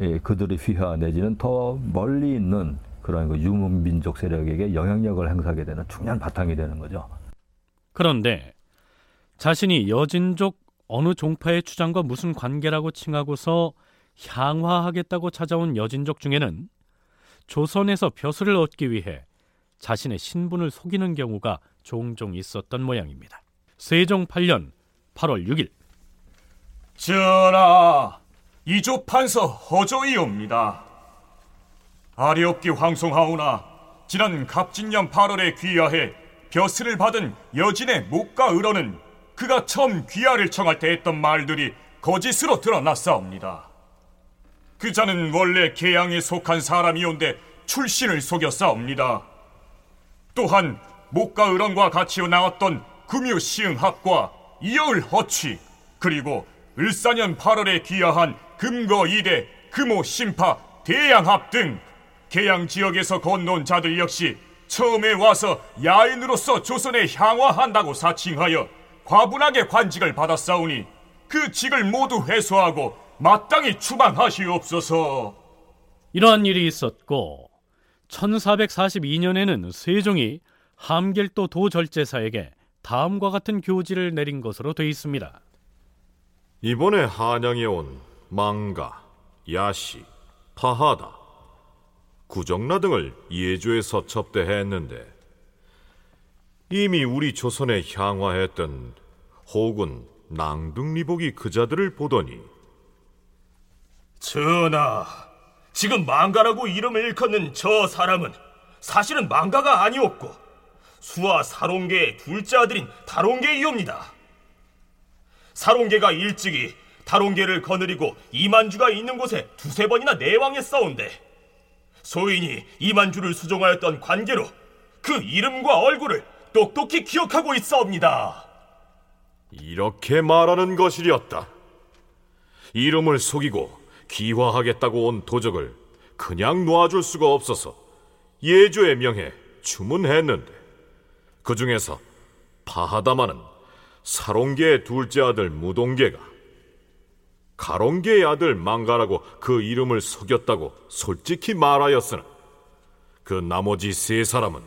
예, 그들의 휘하 내지는 더 멀리 있는 그런 그 유목민족 세력에게 영향력을 행사하게 되는 중요한 바탕이 되는 거죠. 그런데 자신이 여진족 어느 종파의 주장과 무슨 관계라고 칭하고서 향화하겠다고 찾아온 여진족 중에는 조선에서 벼슬을 얻기 위해 자신의 신분을 속이는 경우가 종종 있었던 모양입니다. 세종 8년 8월 6일 전하, 이조 판서 허조이옵니다. 아리옵기 황송하오나 지난 갑진년 8월에 귀하해 벼슬을 받은 여진의 목과 을어는 그가 처음 귀하를 청할 때 했던 말들이 거짓으로 드러났사옵니다. 그 자는 원래 계양에 속한 사람이온데 출신을 속였사옵니다. 또한 목과 을원과 같이 나왔던 금유 시흥합과 이여을 허취 그리고 을사년 8월에 귀하한 금거 이대 금호 심파 대양합 등 계양 지역에서 건너온 자들 역시 처음에 와서 야인으로서 조선에 향화한다고 사칭하여 과분하게 관직을 받았사오니 그 직을 모두 회수하고 마땅히 추방하시옵소서. 이러한 일이 있었고 1442년에는 세종이 함길도 도절제사에게 다음과 같은 교지를 내린 것으로 돼 있습니다. 이번에 한양에 온 망가, 야시, 파하다, 구정라 등을 예조에서 접대했는데 이미 우리 조선에 향화했던 호군 낭등리복이 그자들을 보더니 전하, 지금 망가라고 이름을 일컫는 저 사람은 사실은 망가가 아니었고 수와 사롱계의 둘째 아들인 다롱계이옵니다. 사롱계가 일찍이 다롱계를 거느리고 이만주가 있는 곳에 두세 번이나 내왕했사온데 소인이 이만주를 수종하였던 관계로 그 이름과 얼굴을 똑똑히 기억하고 있사옵니다. 이렇게 말하는 것이었다. 이름을 속이고 귀화하겠다고 온 도적을 그냥 놓아줄 수가 없어서 예조의 명에 주문했는데 그 중에서 파하다마는 사롱계의 둘째 아들 무동계가 가롱계의 아들 망가라고 그 이름을 속였다고 솔직히 말하였으나 그 나머지 세 사람은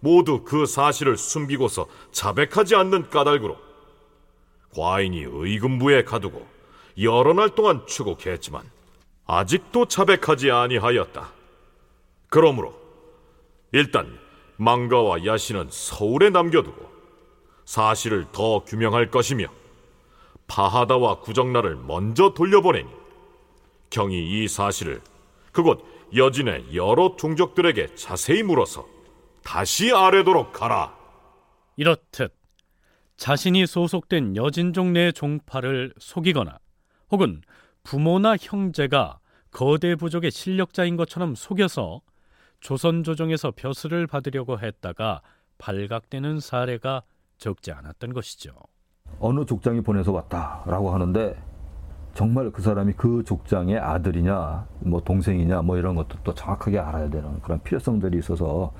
모두 그 사실을 숨기고서 자백하지 않는 까닭으로 과인이 의금부에 가두고 여러 날 동안 추국했지만 아직도 자백하지 아니하였다. 그러므로 일단 망가와 야신은 서울에 남겨두고 사실을 더 규명할 것이며 파하다와 구정나를 먼저 돌려보내니 경이 이 사실을 그곳 여진의 여러 종족들에게 자세히 물어서 다시 아뢰도록 하라. 이렇듯 자신이 소속된 여진족 내 종파를 속이거나 혹은 부모나 형제가 거대 부족의 실력자인 것처럼 속여서 조선 조정에서 벼슬을 받으려고 했다가 발각되는 사례가 적지 않았던 것이죠. 어느 족장이 보내서 왔다라고 하는데 정말 그 사람이 그 족장의 아들이냐, 뭐 동생이냐, 뭐 이런 것도 또 정확하게 알아야 되는 그런 필요성들이 있어서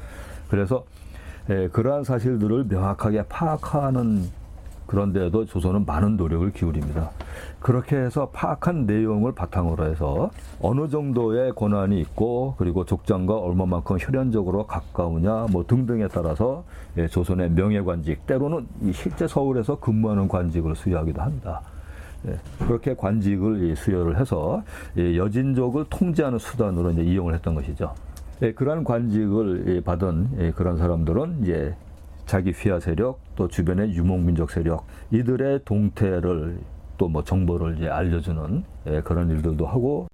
그래서 예, 그러한 사실들을 명확하게 파악하는 그런데도 조선은 많은 노력을 기울입니다. 그렇게 해서 파악한 내용을 바탕으로 해서 어느 정도의 권한이 있고 그리고 족장과 얼마만큼 혈연적으로 가까우냐 뭐 등등에 따라서 예, 조선의 명예관직 때로는 실제 서울에서 근무하는 관직을 수여하기도 합니다. 예, 그렇게 관직을 수여를 해서 예, 여진족을 통제하는 수단으로 이제 이용을 했던 것이죠. 그러한 관직을 받은 그런 사람들은 이제 자기 휘하 세력 또 주변의 유목민족 세력 이들의 동태를 또 뭐 정보를 이제 알려주는 예, 그런 일들도 하고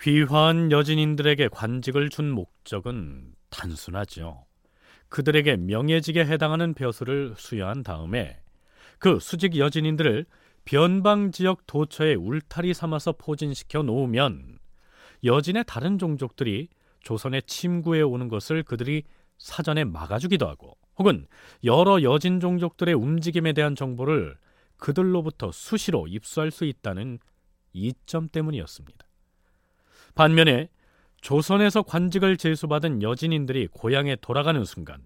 귀화한 여진인들에게 관직을 준 목적은 단순하죠. 그들에게 명예직에 해당하는 벼슬을 수여한 다음에 그 수직 여진인들을 변방 지역 도처에 울타리 삼아서 포진시켜 놓으면 여진의 다른 종족들이 조선에 침구해 오는 것을 그들이 사전에 막아주기도 하고 혹은 여러 여진 종족들의 움직임에 대한 정보를 그들로부터 수시로 입수할 수 있다는 이점 때문이었습니다. 반면에 조선에서 관직을 제수받은 여진인들이 고향에 돌아가는 순간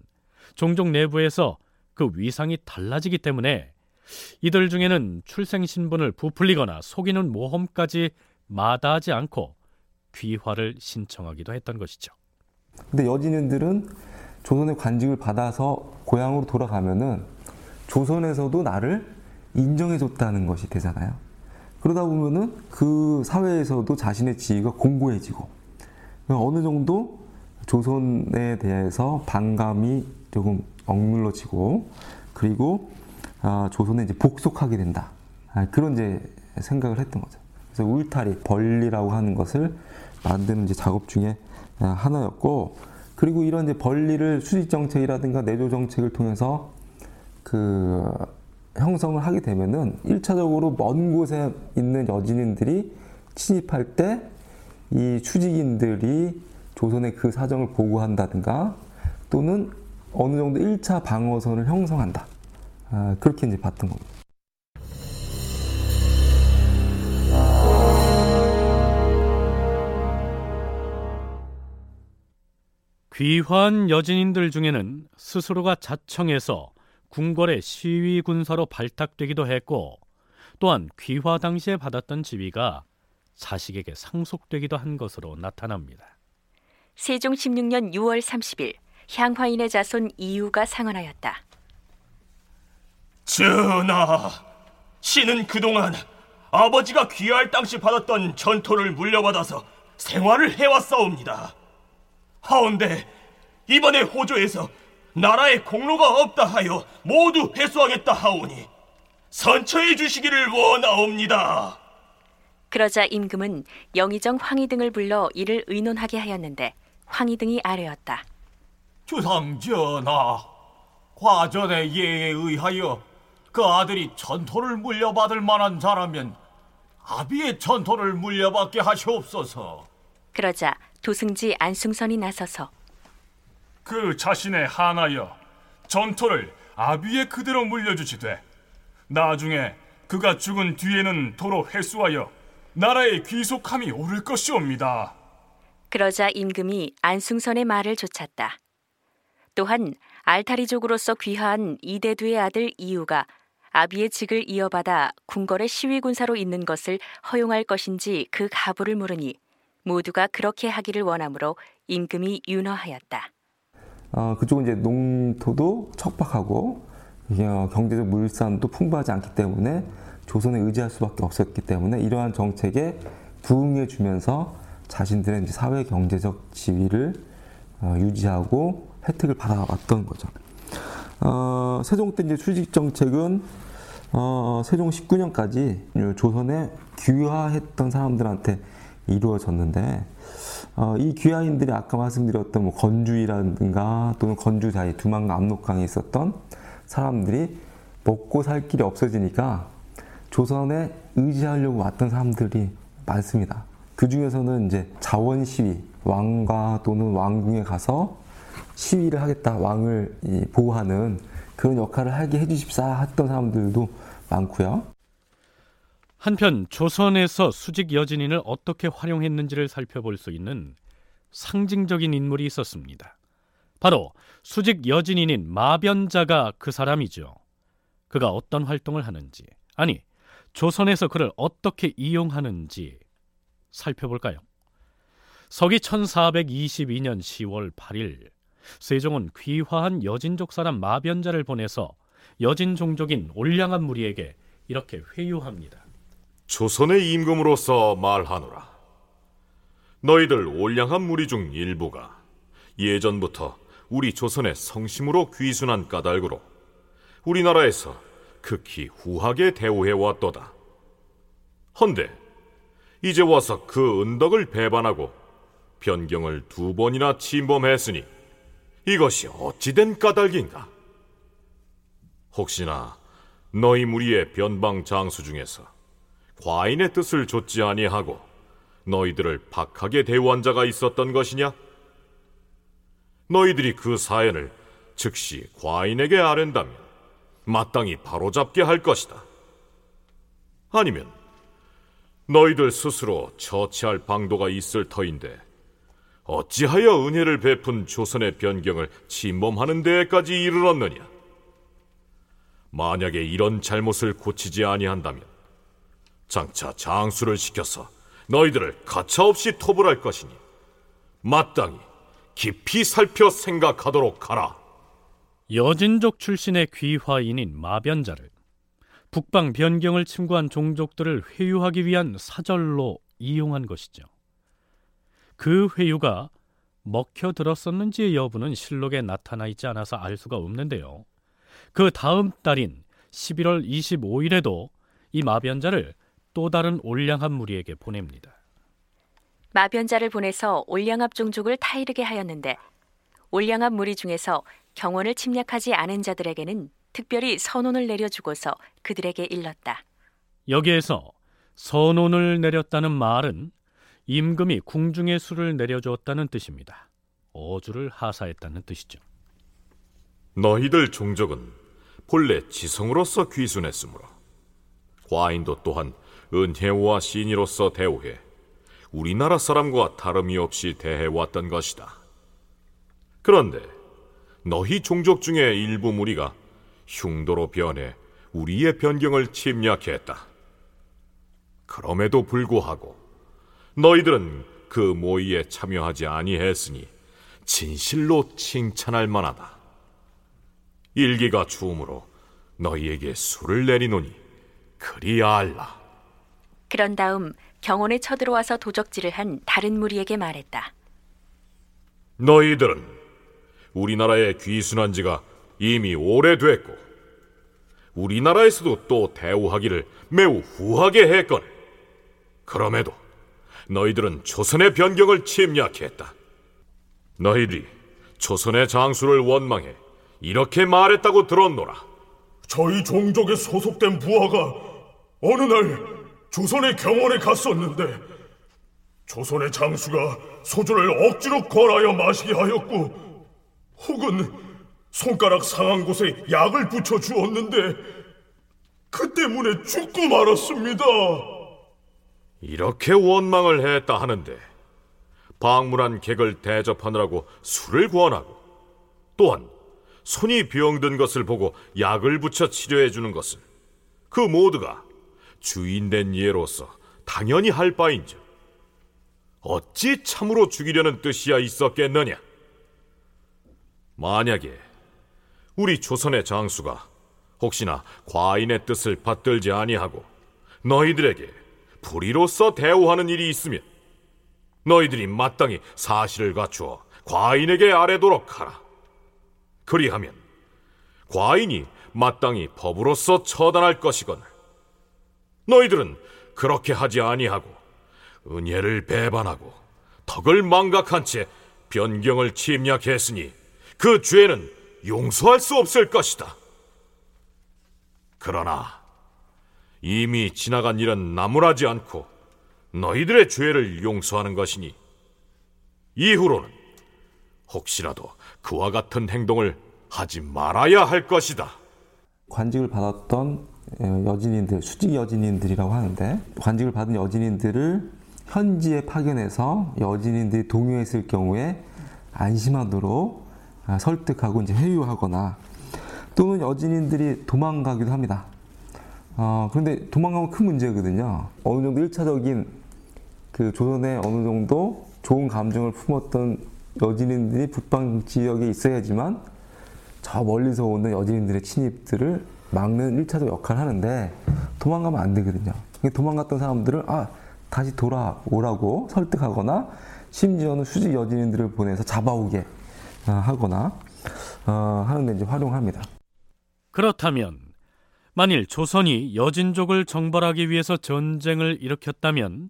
종족 내부에서 그 위상이 달라지기 때문에 이들 중에는 출생 신분을 부풀리거나 속이는 모험까지 마다하지 않고 귀화를 신청하기도 했던 것이죠. 근데 여진인들은 조선의 관직을 받아서 고향으로 돌아가면은 조선에서도 나를 인정해줬다는 것이 되잖아요. 그러다 보면은 그 사회에서도 자신의 지위가 공고해지고 어느 정도 조선에 대해서 반감이 조금 억눌러지고 그리고 아, 조선에 이제 복속하게 된다 아, 그런 이제 생각을 했던 거죠. 그래서 울타리 벌리라고 하는 것을 만드는 이제 작업 중에 하나였고 그리고 이런 이제 벌리를 수직 정책이라든가 내조 정책을 통해서 그 형성을 하게 되면은 1차적으로 먼 곳에 있는 여진인들이 침입할 때 이 추직인들이 조선의 그 사정을 보고한다든가 또는 어느 정도 1차 방어선을 형성한다. 아, 그렇게 이제 봤던 겁니다. 귀환 여진인들 중에는 스스로가 자청해서 궁궐의 시위 군사로 발탁되기도 했고 또한 귀화 당시에 받았던 지위가 자식에게 상속되기도 한 것으로 나타납니다. 세종 16년 6월 30일 향화인의 자손 이유가 상언하였다. 전하, 신은 그동안 아버지가 귀할 당시 받았던 전토를 물려받아서 생활을 해왔사옵니다. 하온데 이번에 호조에서 나라에 공로가 없다 하여 모두 회수하겠다 하오니 선처해 주시기를 원하옵니다. 그러자 임금은 영의정 황희 등을 불러 이를 의논하게 하였는데 황희 등이 아뢰었다. 주상 전하, 과전의 예에 의하여 그 아들이 전토를 물려받을 만한 자라면 아비의 전토를 물려받게 하시옵소서. 그러자 도승지 안승선이 나서서 그 자신의 하나여 전토를 아비에 그대로 물려주시되 나중에 그가 죽은 뒤에는 도로 회수하여 나라의 귀속함이 오를 것이옵니다. 그러자 임금이 안승선의 말을 좇았다. 또한 알타리족으로서 귀화한 이대두의 아들 이유가 아비의 직을 이어받아 궁궐의 시위군사로 있는 것을 허용할 것인지 그 가부를 물으니 모두가 그렇게 하기를 원하므로 임금이 윤허하였다. 어, 그쪽은 이제 농토도 척박하고 어, 경제적 물산도 풍부하지 않기 때문에 조선에 의지할 수밖에 없었기 때문에 이러한 정책에 부응해 주면서 자신들의 이제 사회 경제적 지위를 어, 유지하고 혜택을 받아왔던 거죠. 어, 세종 때 이제 수직 정책은 어, 세종 19년까지 조선에 귀화했던 사람들한테 이루어졌는데 어, 이 귀화인들이 아까 말씀드렸던 뭐 건주이라든가 또는 건주 사이 두만강 압록강에 있었던 사람들이 먹고 살 길이 없어지니까 조선에 의지하려고 왔던 사람들이 많습니다. 그 중에서는 이제 자원 시위, 왕과 또는 왕궁에 가서 시위를 하겠다, 왕을 보호하는 그런 역할을 하게 해주십사 했던 사람들도 많고요. 한편 조선에서 수직 여진인을 어떻게 활용했는지를 살펴볼 수 있는 상징적인 인물이 있었습니다. 바로 수직 여진인인 마변자가 그 사람이죠. 그가 어떤 활동을 하는지, 아니, 조선에서 그를 어떻게 이용하는지 살펴볼까요? 서기 1422년 10월 8일 세종은 귀화한 여진족 사람 마변자를 보내서 여진 종족인 올량한 무리에게 이렇게 회유합니다. 조선의 임금으로서 말하노라. 너희들 올량한 무리 중 일부가 예전부터 우리 조선의 성심으로 귀순한 까닭으로 우리나라에서 극히 후하게 대우해 왔도다. 헌데 이제 와서 그 은덕을 배반하고 변경을 두 번이나 침범했으니 이것이 어찌된 까닭인가? 혹시나 너희 무리의 변방 장수 중에서 과인의 뜻을 좇지 아니하고 너희들을 박하게 대우한 자가 있었던 것이냐? 너희들이 그 사연을 즉시 과인에게 아랜다면 마땅히 바로잡게 할 것이다. 아니면 너희들 스스로 처치할 방도가 있을 터인데 어찌하여 은혜를 베푼 조선의 변경을 침범하는 데까지 이르렀느냐? 만약에 이런 잘못을 고치지 아니한다면 장차 장수를 시켜서 너희들을 가차없이 토벌할 것이니 마땅히 깊이 살펴 생각하도록 하라. 여진족 출신의 귀화인인 마변자를 북방 변경을 침구한 종족들을 회유하기 위한 사절로 이용한 것이죠. 그 회유가 먹혀 들었었는지의 여부는 실록에 나타나 있지 않아서 알 수가 없는데요. 그 다음 달인 11월 25일에도 이 마변자를 또 다른 올량합 무리에게 보냅니다. 마변자를 보내서 올량합 종족을 타이르게 하였는데 올량합 무리 중에서 경원을 침략하지 않은 자들에게는 특별히 선언을 내려주고서 그들에게 일렀다. 여기에서 선언을 내렸다는 말은 임금이 궁중의 수를 내려주었다는 뜻입니다. 어주를 하사했다는 뜻이죠. 너희들 종족은 본래 지성으로서 귀순했으므로 과인도 또한 은혜와 신이로서 대우해 우리나라 사람과 다름이 없이 대해왔던 것이다. 그런데 너희 종족 중에 일부 무리가 흉도로 변해 우리의 변경을 침략했다. 그럼에도 불구하고 너희들은 그 모의에 참여하지 아니했으니 진실로 칭찬할 만하다. 일기가 추움으로 너희에게 술을 내리노니 그리 알라. 그런 다음 경원에 쳐들어와서 도적질을 한 다른 무리에게 말했다. 너희들은 우리나라에 귀순한 지가 이미 오래됐고 우리나라에서도 또 대우하기를 매우 후하게 했거늘 그럼에도 너희들은 조선의 변경을 침략했다. 너희들이 조선의 장수를 원망해 이렇게 말했다고 들었노라. 저희 종족에 소속된 부하가 어느 날 조선의 경원에 갔었는데 조선의 장수가 소주를 억지로 권하여 마시게 하였고 혹은 손가락 상한 곳에 약을 붙여 주었는데 그 때문에 죽고 말았습니다. 이렇게 원망을 했다 하는데 방문한 객을 대접하느라고 술을 구원하고 또한 손이 병든 것을 보고 약을 붙여 치료해 주는 것은 그 모두가 주인된 예로서 당연히 할 바인즉 어찌 참으로 죽이려는 뜻이야 있었겠느냐? 만약에 우리 조선의 장수가 혹시나 과인의 뜻을 받들지 아니하고 너희들에게 불의로서 대우하는 일이 있으면 너희들이 마땅히 사실을 갖추어 과인에게 아뢰도록 하라. 그리하면 과인이 마땅히 법으로서 처단할 것이거늘 너희들은 그렇게 하지 아니하고 은혜를 배반하고 덕을 망각한 채 변경을 침략했으니 그 죄는 용서할 수 없을 것이다. 그러나 이미 지나간 일은 나무라지 않고 너희들의 죄를 용서하는 것이니 이후로는 혹시라도 그와 같은 행동을 하지 말아야 할 것이다. 관직을 받았던 어, 여진인들, 수직 여진인들이라고 하는데 관직을 받은 여진인들을 현지에 파견해서 여진인들이 동요했을 경우에 안심하도록 아, 설득하고 이제 회유하거나 또는 여진인들이 도망가기도 합니다. 어, 그런데 도망가면 큰 문제거든요. 어느 정도 1차적인 그 조선에 어느 정도 좋은 감정을 품었던 여진인들이 북방 지역에 있어야지만 저 멀리서 오는 여진인들의 침입들을 막는 1차적 역할을 하는데 도망가면 안 되거든요. 도망갔던 사람들을 아 다시 돌아오라고 설득하거나 심지어는 수직 여진인들을 보내서 잡아오게 어, 하거나 어, 하는데 이제 활용합니다. 그렇다면 만일 조선이 여진족을 정벌하기 위해서 전쟁을 일으켰다면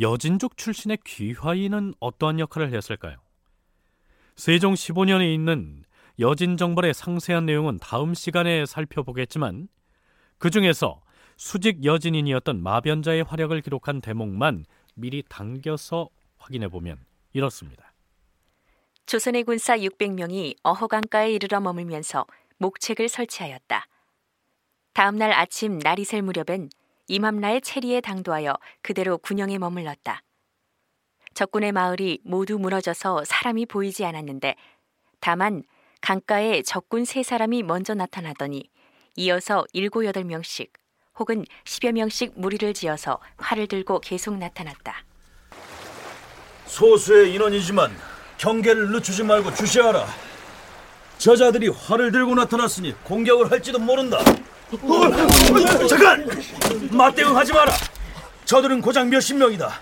여진족 출신의 귀화인은 어떠한 역할을 했을까요? 세종 15년에 있는 여진 정벌의 상세한 내용은 다음 시간에 살펴보겠지만 그 중에서 수직 여진인이었던 마변자의 활약을 기록한 대목만 미리 당겨서 확인해 보면 이렇습니다. 조선의 군사 600명이 어허강가에 이르러 머물면서 목책을 설치하였다. 다음 날 아침 날이 셀 무렵엔 임함라의 체리에 당도하여 그대로 군영에 머물렀다. 적군의 마을이 모두 무너져서 사람이 보이지 않았는데 다만 강가에 적군 세 사람이 먼저 나타나더니 이어서 일곱 여덟 명씩 혹은 십여 명씩 무리를 지어서 활을 들고 계속 나타났다. 소수의 인원이지만 경계를 늦추지 말고 주시하라. 저자들이 활을 들고 나타났으니 공격을 할지도 모른다. 어, 잠깐! 맞대응하지 마라. 저들은 고작 몇십 명이다.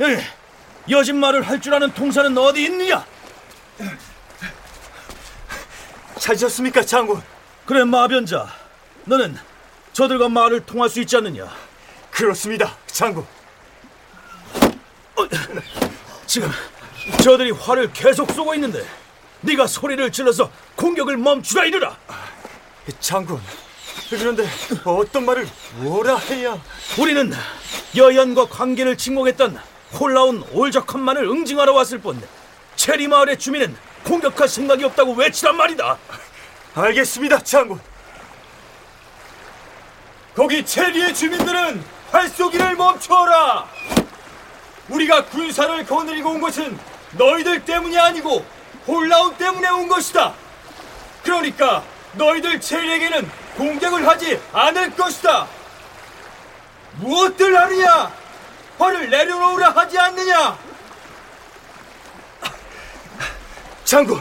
에, 여진 말을 할 줄 아는 통사는 어디 있느냐? 찾으셨습니까, 장군? 그래, 마변자. 너는 저들과 말을 통할 수 있지 않느냐? 그렇습니다, 장군. 어, 지금 저들이 활을 계속 쏘고 있는데 네가 소리를 질러서 공격을 멈추라 이르라. 장군, 그런데 어떤 말을 뭐라 해야? 우리는 여연과 관계를 침공했던 홀라운 올적한만을 응징하러 왔을 뿐 체리 마을의 주민은 공격할 생각이 없다고 외치란 말이다. 알겠습니다, 장군. 거기 체리의 주민들은 활쏘기를 멈춰라. 우리가 군사를 거느리고 온 것은 너희들 때문이 아니고 홀라운 때문에 온 것이다. 그러니까 너희들 체리에게는 공격을 하지 않을 것이다. 무엇들 하느냐? 화를 내려놓으라 하지 않느냐? 장군,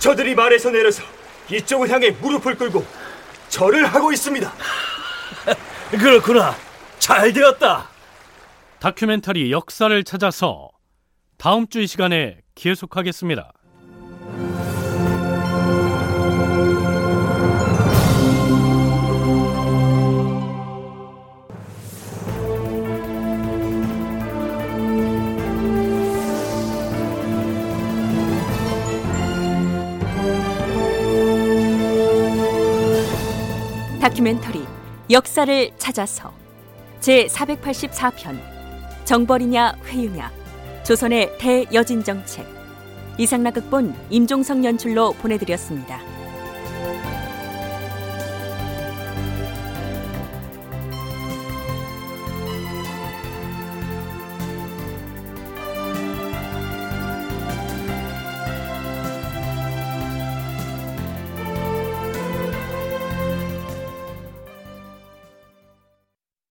저들이 말에서 내려서 이쪽을 향해 무릎을 꿇고 절을 하고 있습니다. 그렇구나. 잘 되었다. 다큐멘터리 역사를 찾아서 다음 주 이 시간에 계속하겠습니다. 다큐멘터리 역사를 찾아서 제 484편 정벌이냐 회유냐 조선의 대여진 정책 이상락 극본 임종성 연출로 보내드렸습니다.